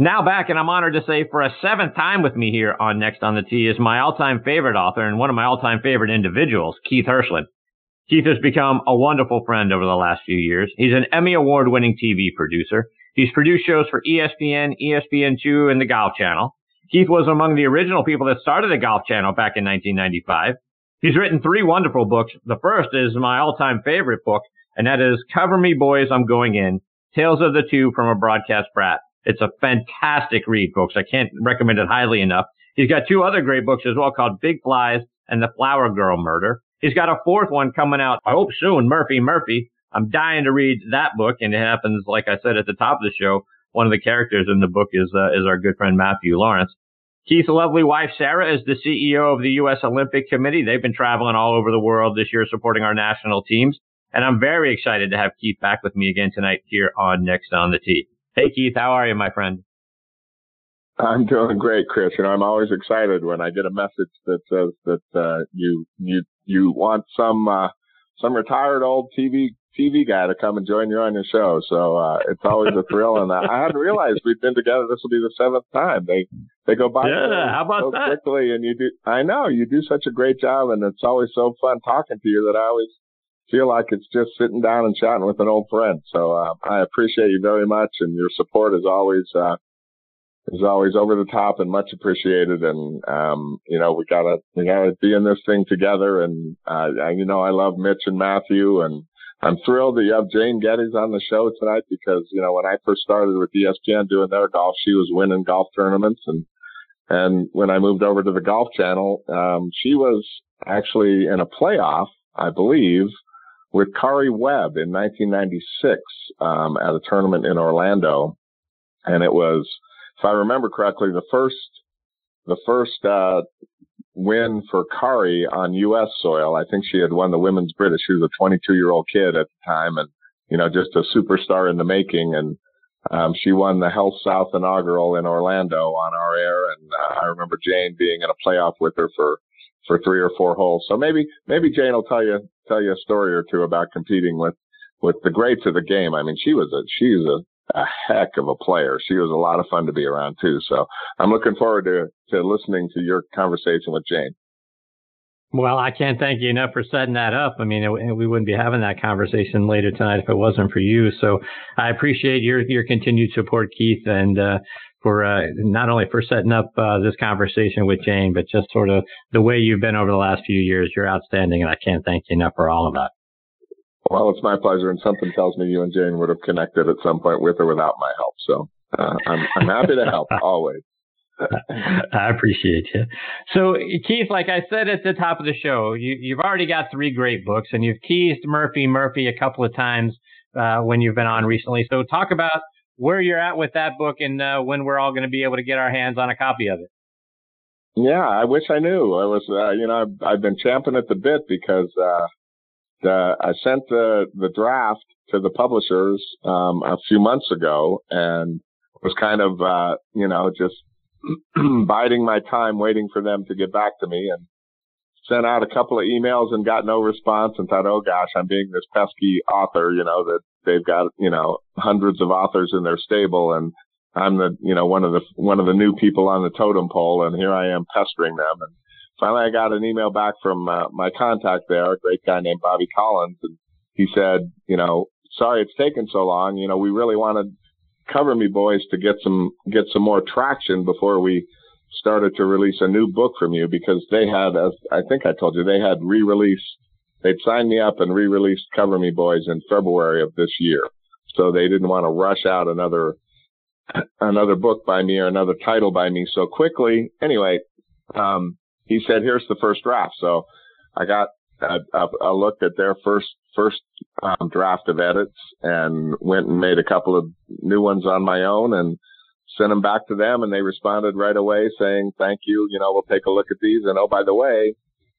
Now back, and I'm honored to say for a seventh time with me here on Next on the Tee is my all-time favorite author and one of my all-time favorite individuals, Keith Hirshland. Keith has become a wonderful friend over the last few years. He's an Emmy award winning TV producer. He's produced shows for ESPN, ESPN2, and the Golf Channel. Keith was among the original people that started the Golf Channel back in 1995. He's written three wonderful books. The first is my all-time favorite book, and that is Cover Me Boys, I'm Going In, Tales of the Tube from a Broadcast Brat. It's a fantastic read, folks. I can't recommend it highly enough. He's got two other great books as well called Big Flies and The Flower Girl Murder. He's got a fourth one coming out, I hope soon, Murphy Murphy. I'm dying to read that book, and it happens, like I said at the top of the show, one of the characters in the book is uh, is our good friend Matthew Lawrence. Keith's lovely wife Sarah is the CEO of the U.S. Olympic Committee. They've been traveling all over the world this year supporting our national teams, and I'm very excited to have Keith back with me again tonight here on Next on the Tee. Hey, Keith, how are you, my friend? I'm doing great, Chris, and I'm always excited when I get a message that says that uh, you you you want some uh, some retired old TV TV guy to come and join you on your show. So uh, it's always a thrill, and I hadn't realized we've been together. This will be the seventh time. They they go by yeah, so, how about so that? quickly, and you do. I know you do such a great job, and it's always so fun talking to you that I always feel like it's just sitting down and chatting with an old friend. So uh, I appreciate you very much, and your support is always uh, is always over the top and much appreciated. And um, you know, we gotta we gotta be in this thing together. And uh, you know, I love Mitch and Matthew, and I'm thrilled that you have Jane Geddes on the show tonight because you know when I first started with ESPN doing their golf, she was winning golf tournaments and. And when I moved over to the Golf Channel, um, she was actually in a playoff, I believe, with Karrie Webb in 1996 um, at a tournament in Orlando, and it was, if I remember correctly, the first the first uh, win for Karrie on U.S. soil. I think she had won the women's British. She was a 22 year old kid at the time, and you know just a superstar in the making. And um, she won the Health South inaugural in Orlando on our air, and uh, I remember Jane being in a playoff with her for for three or four holes. So maybe maybe Jane will tell you tell you a story or two about competing with with the greats of the game. I mean, she was a she's a, a heck of a player. She was a lot of fun to be around too. So I'm looking forward to to listening to your conversation with Jane. Well, I can't thank you enough for setting that up. I mean, it, we wouldn't be having that conversation later tonight if it wasn't for you. So I appreciate your your continued support, Keith, and uh, for uh, not only for setting up uh, this conversation with Jane, but just sort of the way you've been over the last few years. You're outstanding, and I can't thank you enough for all of that. Well, it's my pleasure, and something tells me you and Jane would have connected at some point with or without my help. So uh, I'm I'm happy to help always. I appreciate you. So, Keith, like I said at the top of the show, you, you've already got three great books, and you've teased Murphy Murphy a couple of times uh, when you've been on recently. So, talk about where you're at with that book and uh, when we're all going to be able to get our hands on a copy of it. Yeah, I wish I knew. I was, uh, you know, I've, I've, been champing at the bit because uh, the, I sent the the draft to the publishers um, a few months ago and was kind of, uh, you know, just biding my time, waiting for them to get back to me, and sent out a couple of emails and got no response, and thought, oh gosh, I'm being this pesky author, you know, that they've got, you know, hundreds of authors in their stable and I'm the, you know, one of the, one of the new people on the totem pole and here I am pestering them. And finally I got an email back from uh, my contact there, a great guy named Bobby Collins. And he said, you know, sorry it's taken so long. You know, we really wanted cover me boys to get some, get some more traction before we started to release a new book from you because they had, as I think I told you, they had re-released they'd signed me up and re-released Cover Me Boys in February of this year. So they didn't want to rush out another another book by me or another title by me so quickly. Anyway, um, he said, "Here's the first draft." So I got a, a, a look at their first first um, draft of edits and went and made a couple of new ones on my own and sent them back to them, and they responded right away saying, "Thank you. You know, we'll take a look at these." And oh, by the way,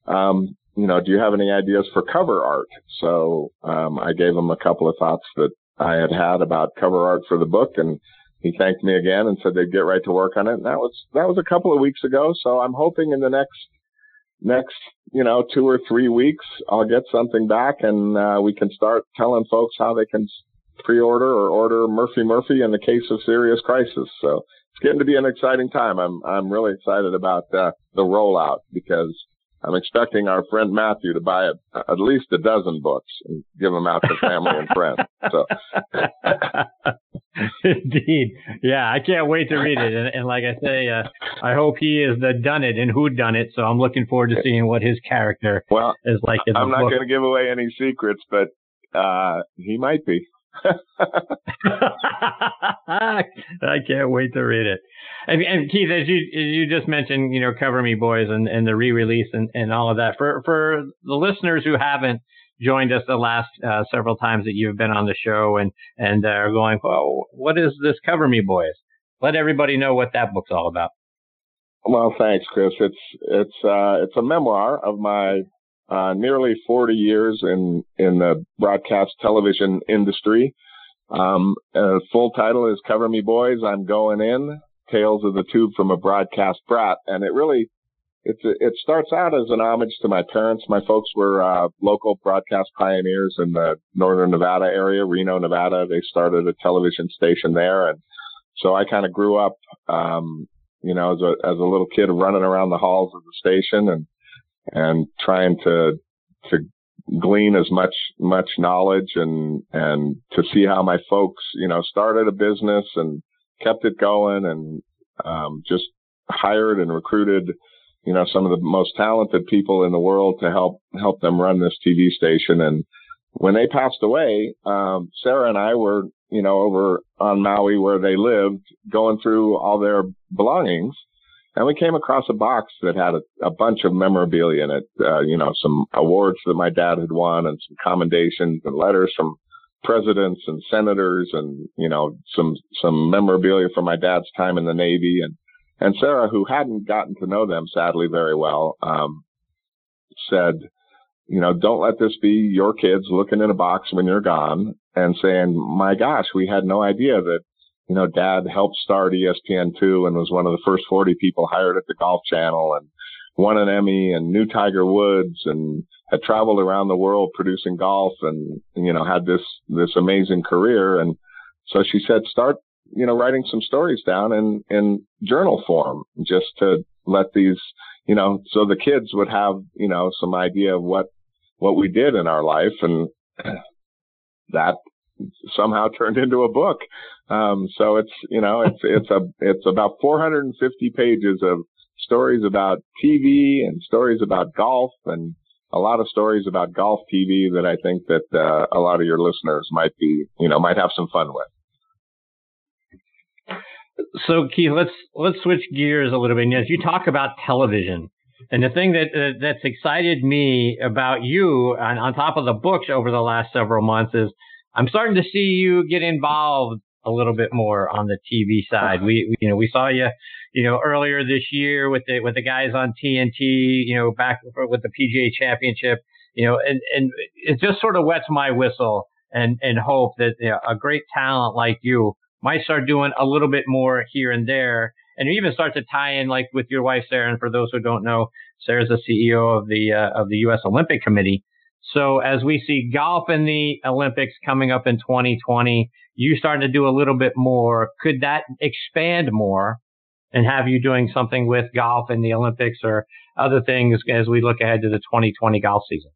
um, you know, do you have any ideas for cover art? So um, I gave him a couple of thoughts that I had had about cover art for the book, and he thanked me again and said they'd get right to work on it. And that was that was a couple of weeks ago. So I'm hoping in the next next you know two or three weeks I'll get something back, and uh, we can start telling folks how they can pre-order or order Murphy Murphy in the case of serious crisis. So it's getting to be an exciting time. I'm I'm really excited about uh, the rollout because I'm expecting our friend Matthew to buy a, at least a dozen books and give them out to family and friends. So. Indeed, yeah, I can't wait to read it. And, and like I say, uh, I hope he is the done it and who done it. So I'm looking forward to seeing what his character well, is like. I'm not going to give away any secrets, but uh, he might be. I can't wait to read it. And, and, Keith, as you you just mentioned, you know, Cover Me Boys and, and the re-release and, and all of that. For for the listeners who haven't joined us the last uh, several times that you've been on the show and and are going, well, what is this Cover Me Boys? Let everybody know what that book's all about. Well, thanks, Chris. It's it's uh, it's a memoir of my uh, nearly 40 years in in the broadcast television industry. Um, uh, full title is Cover Me Boys. I'm going in. Tales of the Tube from a Broadcast Brat, and it really it's it starts out as an homage to my parents. My folks were uh, local broadcast pioneers in the northern Nevada area, Reno, Nevada. They started a television station there, and so I kind of grew up, um, you know, as a as a little kid running around the halls of the station and and trying to to glean as much much knowledge and and to see how my folks you know started a business and kept it going and um, just hired and recruited you know some of the most talented people in the world to help help them run this TV station. And when they passed away um, Sarah and I were you know over on Maui where they lived going through all their belongings. And we came across a box that had a, a bunch of memorabilia in it, uh, you know, some awards that my dad had won and some commendations and letters from presidents and senators and, you know, some, some memorabilia from my dad's time in the Navy. And, and Sarah, who hadn't gotten to know them sadly very well, um, said, you know, don't let this be your kids looking in a box when you're gone and saying, my gosh, we had no idea that you know, dad helped start ESPN2 and was one of the first 40 people hired at the Golf Channel and won an Emmy and knew Tiger Woods and had traveled around the world producing golf and, you know, had this, this amazing career. And so she said, start, you know, writing some stories down in, in journal form just to let these, you know, so the kids would have, you know, some idea of what, what we did in our life. And that somehow turned into a book. Um, so it's, you know, it's, it's a, it's about 450 pages of stories about TV and stories about golf and a lot of stories about golf TV that I think that, uh, a lot of your listeners might be, you know, might have some fun with. So Keith, let's, let's switch gears a little bit. As you talk about television, and the thing that uh, that's excited me about you on, on top of the books over the last several months is I'm starting to see you get involved a little bit more on the TV side. We, you know, we saw you, you know, earlier this year with the with the guys on TNT, you know, back with the PGA Championship, you know, and and it just sort of wets my whistle and and hope that you know, a great talent like you might start doing a little bit more here and there, and even start to tie in like with your wife Sarah. And for those who don't know, Sarah's the CEO of the uh, of the U.S. Olympic Committee. So as we see golf in the Olympics coming up in 2020, you starting to do a little bit more. Could that expand more and have you doing something with golf in the Olympics or other things as we look ahead to the 2020 golf season?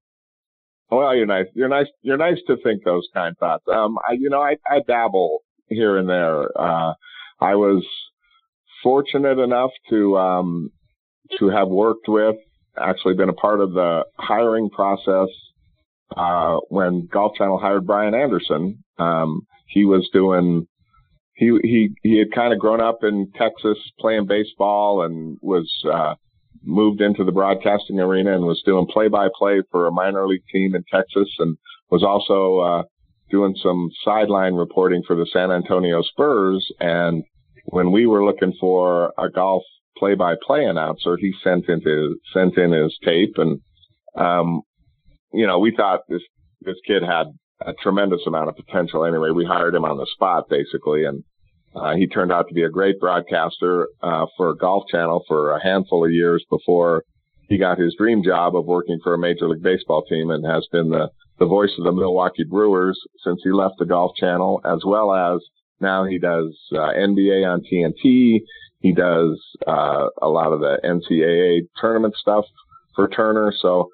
Well, you're nice. You're nice. You're nice to think those kind of thoughts. Um, I, you know, I, I dabble here and there. Uh, I was fortunate enough to, um, to have worked with, actually been a part of the hiring process uh, when Golf Channel hired Brian Anderson, um, he was doing, he, he, he had kind of grown up in Texas playing baseball and was, uh, moved into the broadcasting arena and was doing play by play for a minor league team in Texas and was also, uh, doing some sideline reporting for the San Antonio Spurs. And when we were looking for a golf play by play announcer, he sent in his, sent in his tape and, um, you know, we thought this this kid had a tremendous amount of potential. Anyway, we hired him on the spot basically, and uh, he turned out to be a great broadcaster uh, for Golf Channel for a handful of years before he got his dream job of working for a Major League Baseball team, and has been the the voice of the Milwaukee Brewers since he left the Golf Channel, as well as Now he does uh, NBA on TNT. He does uh, a lot of the NCAA tournament stuff for Turner. So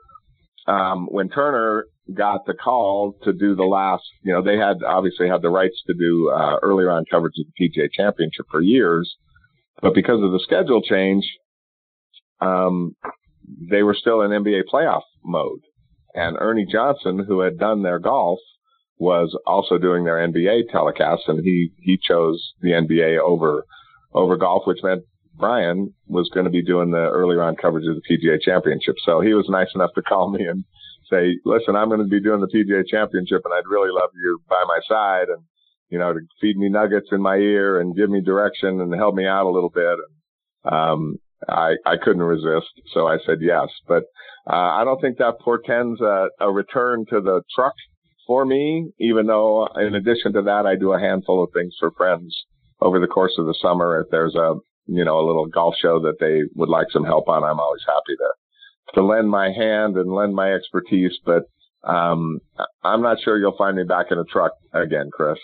um, when Turner got the call to do the last, you know, they had obviously had the rights to do uh, earlier on coverage of the PGA Championship for years, but because of the schedule change, um, they were still in NBA playoff mode. And Ernie Johnson, who had done their golf, was also doing their NBA telecast, and he he chose the NBA over over golf, which meant Brian was going to be doing the early round coverage of the PGA Championship. So he was nice enough to call me and say, "Listen, I'm going to be doing the PGA Championship, and I'd really love you by my side, and you know, to feed me nuggets in my ear and give me direction and help me out a little bit." And um, I I couldn't resist, so I said yes. But uh, I don't think that portends a, a return to the truck for me, even though in addition to that, I do a handful of things for friends over the course of the summer. If there's a, you know, a little golf show that they would like some help on, I'm always happy to, to lend my hand and lend my expertise. But, um, I'm not sure you'll find me back in a truck again, Chris.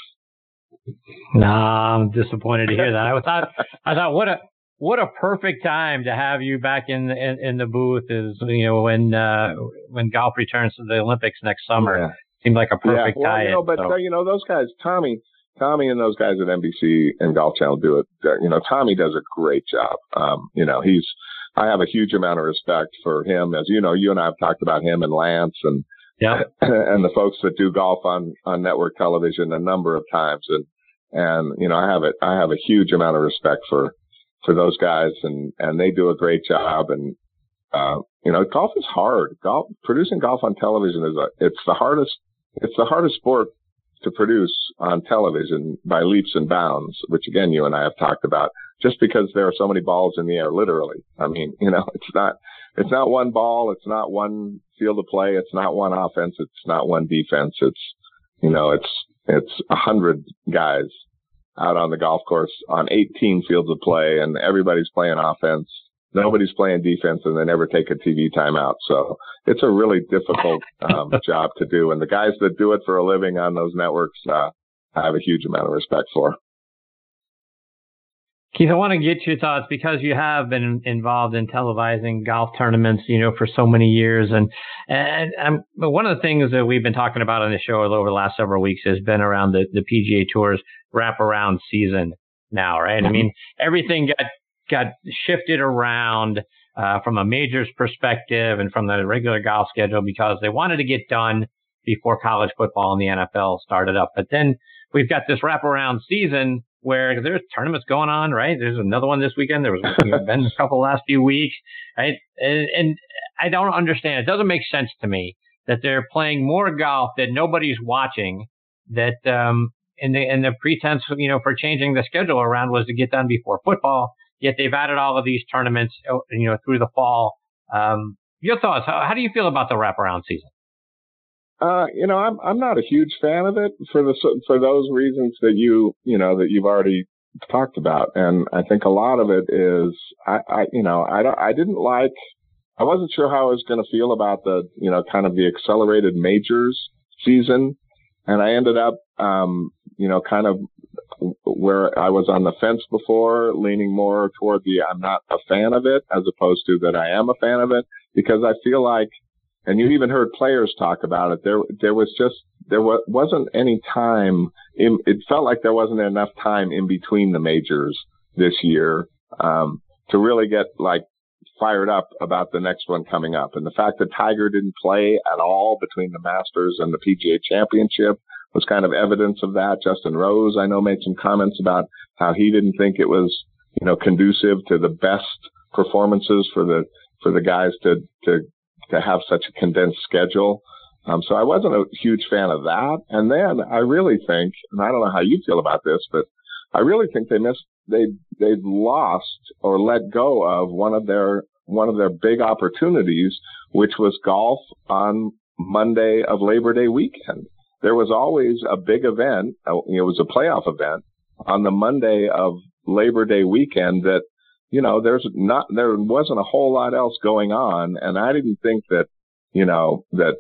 No, I'm disappointed to hear that. I thought, I thought, what a, what a perfect time to have you back in the, in, in the booth is, you know, when, uh, when golf returns to the Olympics next summer. Yeah. Seemed like a perfect time. yeah, well. You know, but so. you know those guys, Tommy, Tommy, and those guys at NBC and Golf Channel do it. You know, Tommy does a great job. Um, you know, he's. I have a huge amount of respect for him, as you know. You and I have talked about him and Lance and yeah, and the folks that do golf on on network television a number of times, and and you know, I have it. I have a huge amount of respect for for those guys, and and they do a great job. And uh, you know, golf is hard. Golf producing golf on television is a it's the hardest it's the hardest sport to produce on television by leaps and bounds, which again, you and I have talked about just because there are so many balls in the air, literally. I mean, you know, it's not, it's not one ball. It's not one field of play. It's not one offense. It's not one defense. It's, you know, it's, it's a hundred guys out on the golf course on 18 fields of play and everybody's playing offense nobody's playing defense and they never take a TV timeout. So it's a really difficult um, job to do. And the guys that do it for a living on those networks, uh, I have a huge amount of respect for. Keith, I want to get your thoughts because you have been involved in televising golf tournaments, you know, for so many years, and and um, one of the things that we've been talking about on the show over the last several weeks has been around the the PGA Tour's wraparound season now, right? I mm-hmm. mean, everything got got shifted around uh, from a majors perspective and from the regular golf schedule because they wanted to get done before college football and the NFL started up. But then we've got this wraparound season where there's tournaments going on, right? There's another one this weekend. There was been a couple last few weeks, right? And, and I don't understand. It doesn't make sense to me that they're playing more golf that nobody's watching. That um, and the and the pretense, you know, for changing the schedule around was to get done before football. Yet they've added all of these tournaments, uh, you know, through the fall. Um, your thoughts? How, how, do you feel about the wraparound season? Uh, you know, I'm I'm not a huge fan of it for the for those reasons that you you know that you've already talked about, and I think a lot of it is I, I you know I don't I didn't like I wasn't sure how I was going to feel about the you know kind of the accelerated majors season, and I ended up um, you know kind of where I was on the fence before, leaning more toward the I'm not a fan of it as opposed to that I am a fan of it because I feel like, and you even heard players talk about it. There, there was just, there wasn't any time in, it felt like there wasn't enough time in between the majors this year, um, to really get like fired up about the next one coming up. And the fact that Tiger didn't play at all between the Masters and the PGA Championship was kind of evidence of that. Justin Rose, I know, made some comments about how he didn't think it was, you know, conducive to the best performances for the for the guys to to to have such a condensed schedule. Um, so I wasn't a huge fan of that. And then I really think, and I don't know how you feel about this, but I really think they missed they they've lost or let go of one of their one of their big opportunities, which was golf on Monday of Labor Day weekend there was always a big event. Uh, it was a playoff event on the Monday of Labor Day weekend that, you know, there's not, there wasn't a whole lot else going on. And I didn't think that, you know, that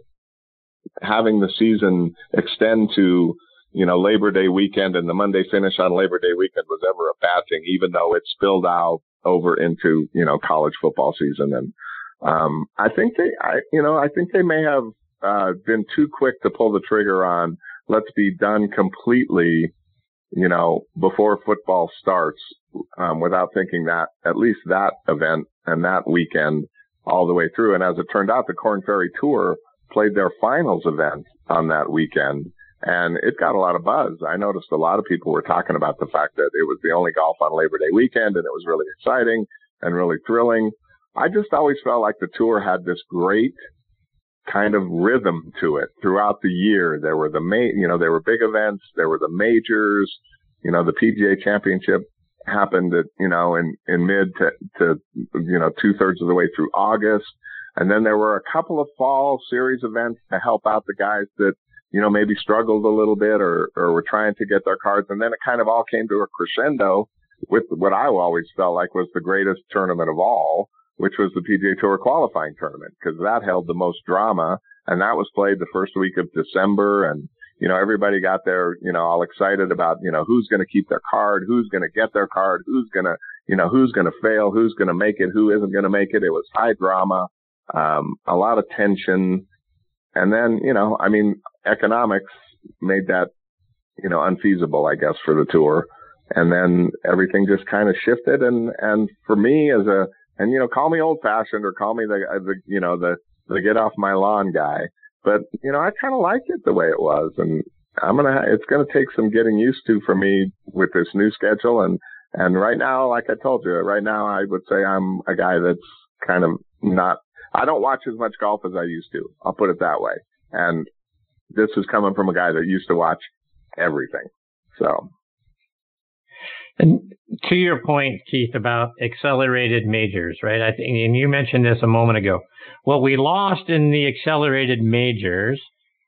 having the season extend to, you know, Labor Day weekend and the Monday finish on Labor Day weekend was ever a bad thing, even though it spilled out over into, you know, college football season. And, um, I think they, I, you know, I think they may have, uh, been too quick to pull the trigger on let's be done completely, you know, before football starts, um, without thinking that at least that event and that weekend all the way through. And as it turned out, the Korn Ferry Tour played their finals event on that weekend and it got a lot of buzz. I noticed a lot of people were talking about the fact that it was the only golf on Labor Day weekend and it was really exciting and really thrilling. I just always felt like the tour had this great kind of rhythm to it throughout the year. There were the main, you know, there were big events, there were the majors, you know, the PGA championship happened at, you know, in, in mid to, to, you know, two thirds of the way through August. And then there were a couple of fall series events to help out the guys that, you know, maybe struggled a little bit or, or were trying to get their cards. And then it kind of all came to a crescendo with what I always felt like was the greatest tournament of all, which was the PGA Tour qualifying tournament because that held the most drama and that was played the first week of December and you know everybody got there you know all excited about you know who's going to keep their card who's going to get their card who's going to you know who's going to fail who's going to make it who isn't going to make it. It was high drama um a lot of tension and then you know I mean economics made that you know unfeasible I guess for the tour and then everything just kind of shifted and and for me as a and you know, call me old fashioned or call me the, uh, the you know the the get off my lawn guy. But you know, I kind of like it the way it was, and I'm gonna. It's gonna take some getting used to for me with this new schedule. And and right now, like I told you, right now I would say I'm a guy that's kind of not. I don't watch as much golf as I used to. I'll put it that way. And this is coming from a guy that used to watch everything. So and to your point, Keith, about accelerated majors, right? I think, and you mentioned this a moment ago. What we lost in the accelerated majors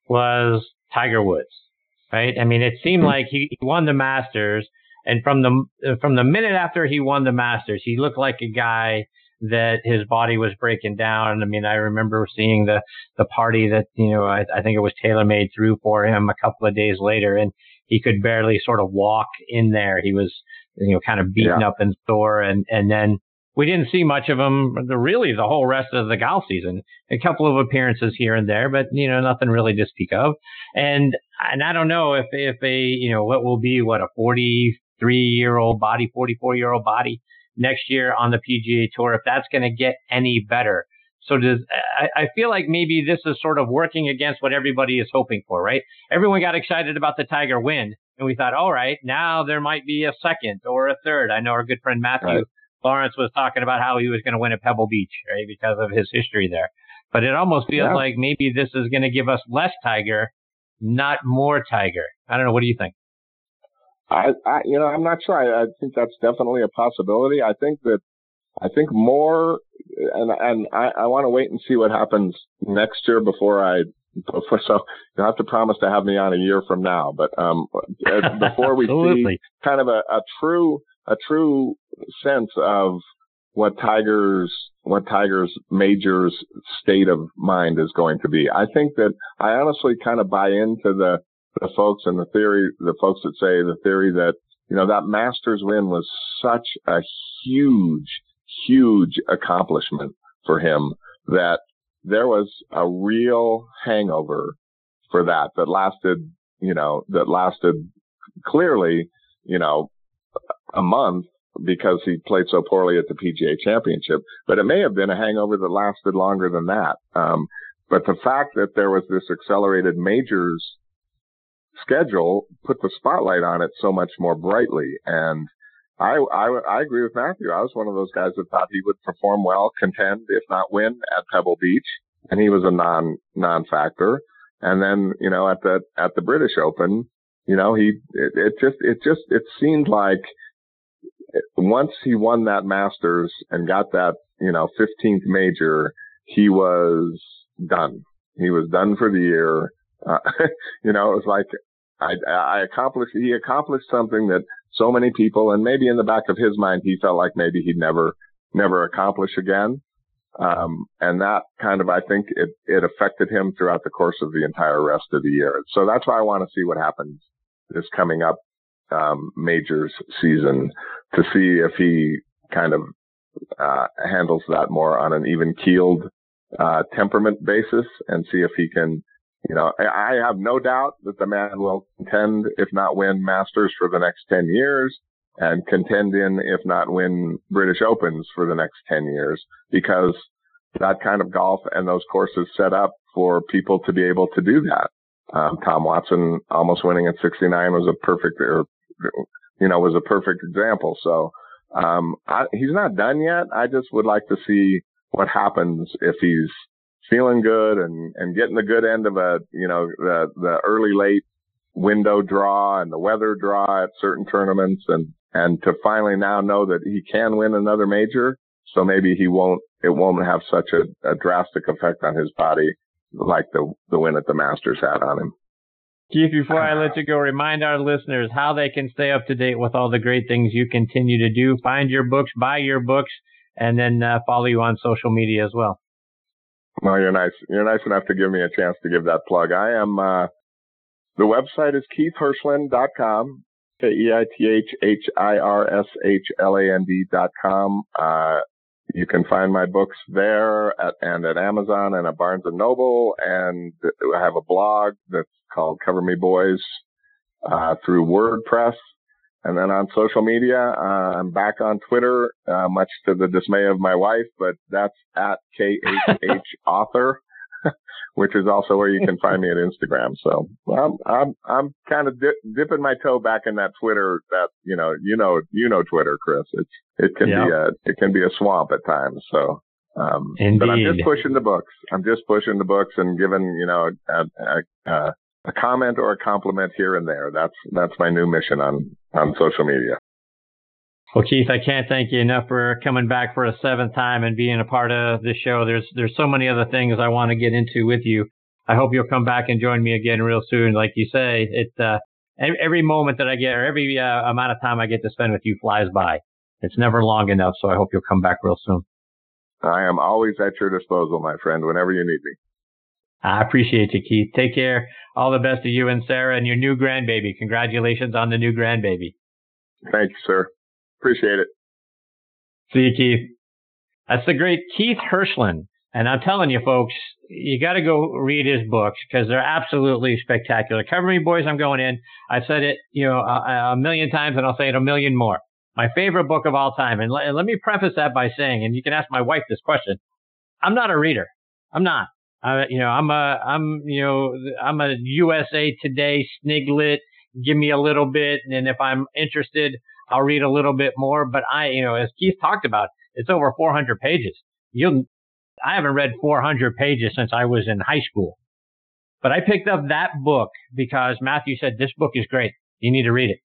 was Tiger Woods, right? I mean, it seemed hmm. like he won the Masters, and from the from the minute after he won the Masters, he looked like a guy that his body was breaking down. I mean, I remember seeing the the party that you know I, I think it was TaylorMade threw for him a couple of days later, and he could barely sort of walk in there. He was you know, kind of beaten yeah. up and sore. And, and then we didn't see much of him the, really the whole rest of the golf season. A couple of appearances here and there, but you know, nothing really to speak of. And, and I don't know if, if a, you know, what will be what a 43 year old body, 44 year old body next year on the PGA tour, if that's going to get any better. So does I, I feel like maybe this is sort of working against what everybody is hoping for, right? Everyone got excited about the Tiger win, and we thought, all right, now there might be a second or a third. I know our good friend Matthew right. Lawrence was talking about how he was going to win at Pebble Beach, right, because of his history there. But it almost feels yeah. like maybe this is going to give us less Tiger, not more Tiger. I don't know. What do you think? I, I you know, I'm not sure. I, I think that's definitely a possibility. I think that I think more, and and I, I want to wait and see what happens next year before I Before, so you'll have to promise to have me on a year from now. But um, uh, before we see kind of a, a true a true sense of what Tigers what Tigers majors state of mind is going to be. I think that I honestly kind of buy into the the folks and the theory the folks that say the theory that you know that Masters win was such a huge huge accomplishment for him that there was a real hangover for that that lasted, you know, that lasted clearly, you know, a month because he played so poorly at the PGA championship, but it may have been a hangover that lasted longer than that. Um, but the fact that there was this accelerated majors schedule put the spotlight on it so much more brightly. And I, I, I agree with Matthew. I was one of those guys that thought he would perform well, contend, if not win at Pebble Beach. And he was a non, non-factor. And then, you know, at the, at the British Open, you know, he, it, it just, it just, it seemed like once he won that Masters and got that, you know, 15th major, he was done. He was done for the year. Uh, you know, it was like I, I accomplished, he accomplished something that so many people, and maybe in the back of his mind, he felt like maybe he'd never, never accomplish again. Um, and that kind of, I think it, it affected him throughout the course of the entire rest of the year. So that's why I want to see what happens this coming up um, majors season to see if he kind of uh, handles that more on an even keeled uh, temperament basis and see if he can. You know, I have no doubt that the man will contend, if not win Masters for the next 10 years and contend in, if not win British Opens for the next 10 years because that kind of golf and those courses set up for people to be able to do that. Um, Tom Watson almost winning at 69 was a perfect, or, you know, was a perfect example. So, um, I, he's not done yet. I just would like to see what happens if he's feeling good and, and getting the good end of a, you know, the, the early late window draw and the weather draw at certain tournaments and, and to finally now know that he can win another major. So maybe he won't, it won't have such a, a drastic effect on his body like the, the win at the Masters had on him. Keith, before I let you go, remind our listeners how they can stay up to date with all the great things you continue to do. Find your books, buy your books, and then uh, follow you on social media as well. Well, you're nice. You're nice enough to give me a chance to give that plug. I am, uh, the website is keithhirshland.com, K-E-I-T-H-H-I-R-S-H-L-A-N-D dot com. Uh, you can find my books there at, and at Amazon and at Barnes and Noble. And I have a blog that's called Cover Me Boys, uh, through WordPress. And then on social media, uh, I'm back on Twitter, uh, much to the dismay of my wife, but that's at KHH author, which is also where you can find me at Instagram. So I'm, I'm, I'm kind of dip, dipping my toe back in that Twitter that, you know, you know, you know, Twitter, Chris. It's, it can yep. be a, it can be a swamp at times. So, um, Indeed. but I'm just pushing the books. I'm just pushing the books and giving, you know, a, a, a a comment or a compliment here and there. That's that's my new mission on on social media. Well, Keith, I can't thank you enough for coming back for a seventh time and being a part of the show. There's there's so many other things I want to get into with you. I hope you'll come back and join me again real soon. Like you say, it uh, every moment that I get or every uh, amount of time I get to spend with you flies by. It's never long enough, so I hope you'll come back real soon. I am always at your disposal, my friend, whenever you need me. I appreciate you, Keith. Take care. All the best to you and Sarah and your new grandbaby. Congratulations on the new grandbaby. Thank you, sir. Appreciate it. See you, Keith. That's the great Keith Hirshland. And I'm telling you, folks, you got to go read his books because they're absolutely spectacular. Cover Me Boys, I'm going in. I've said it, you know, a, a, million times and I'll say it a million more. My favorite book of all time. And, and let me preface that by saying, and you can ask my wife this question. I'm not a reader. I'm not. Uh, you know, I'm a, I'm, you know, I'm a USA Today sniglet. Give me a little bit. And if I'm interested, I'll read a little bit more. But I, you know, as Keith talked about, it's over 400 pages. You, I haven't read 400 pages since I was in high school. But I picked up that book because Matthew said, this book is great. You need to read it.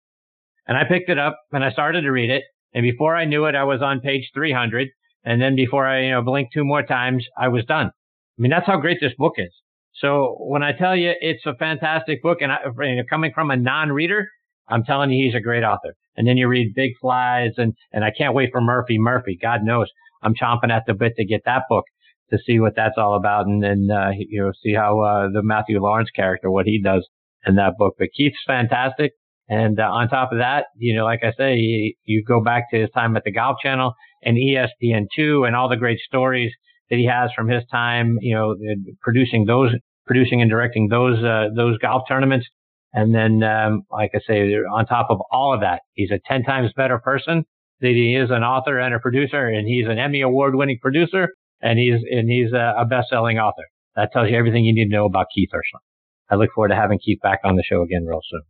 And I picked it up and I started to read it. And before I knew it, I was on page 300. And then before I, you know, blinked two more times, I was done. I mean, that's how great this book is. So when I tell you it's a fantastic book and I, know, coming from a non-reader, I'm telling you he's a great author. And then you read Big Flies and, and I can't wait for Murphy Murphy. God knows I'm chomping at the bit to get that book to see what that's all about and then, uh, you know, see how, uh, the Matthew Lawrence character, what he does in that book. But Keith's fantastic. And uh, on top of that, you know, like I say, you, you go back to his time at the Golf Channel and ESPN2 and all the great stories that he has from his time, you know, producing those, producing and directing those, uh, those golf tournaments. And then, um, like I say, on top of all of that, he's a 10 times better person that he is an author and a producer and he's an Emmy award winning producer and he's, and he's a, a best selling author. That tells you everything you need to know about Keith Hirshland. I look forward to having Keith back on the show again real soon.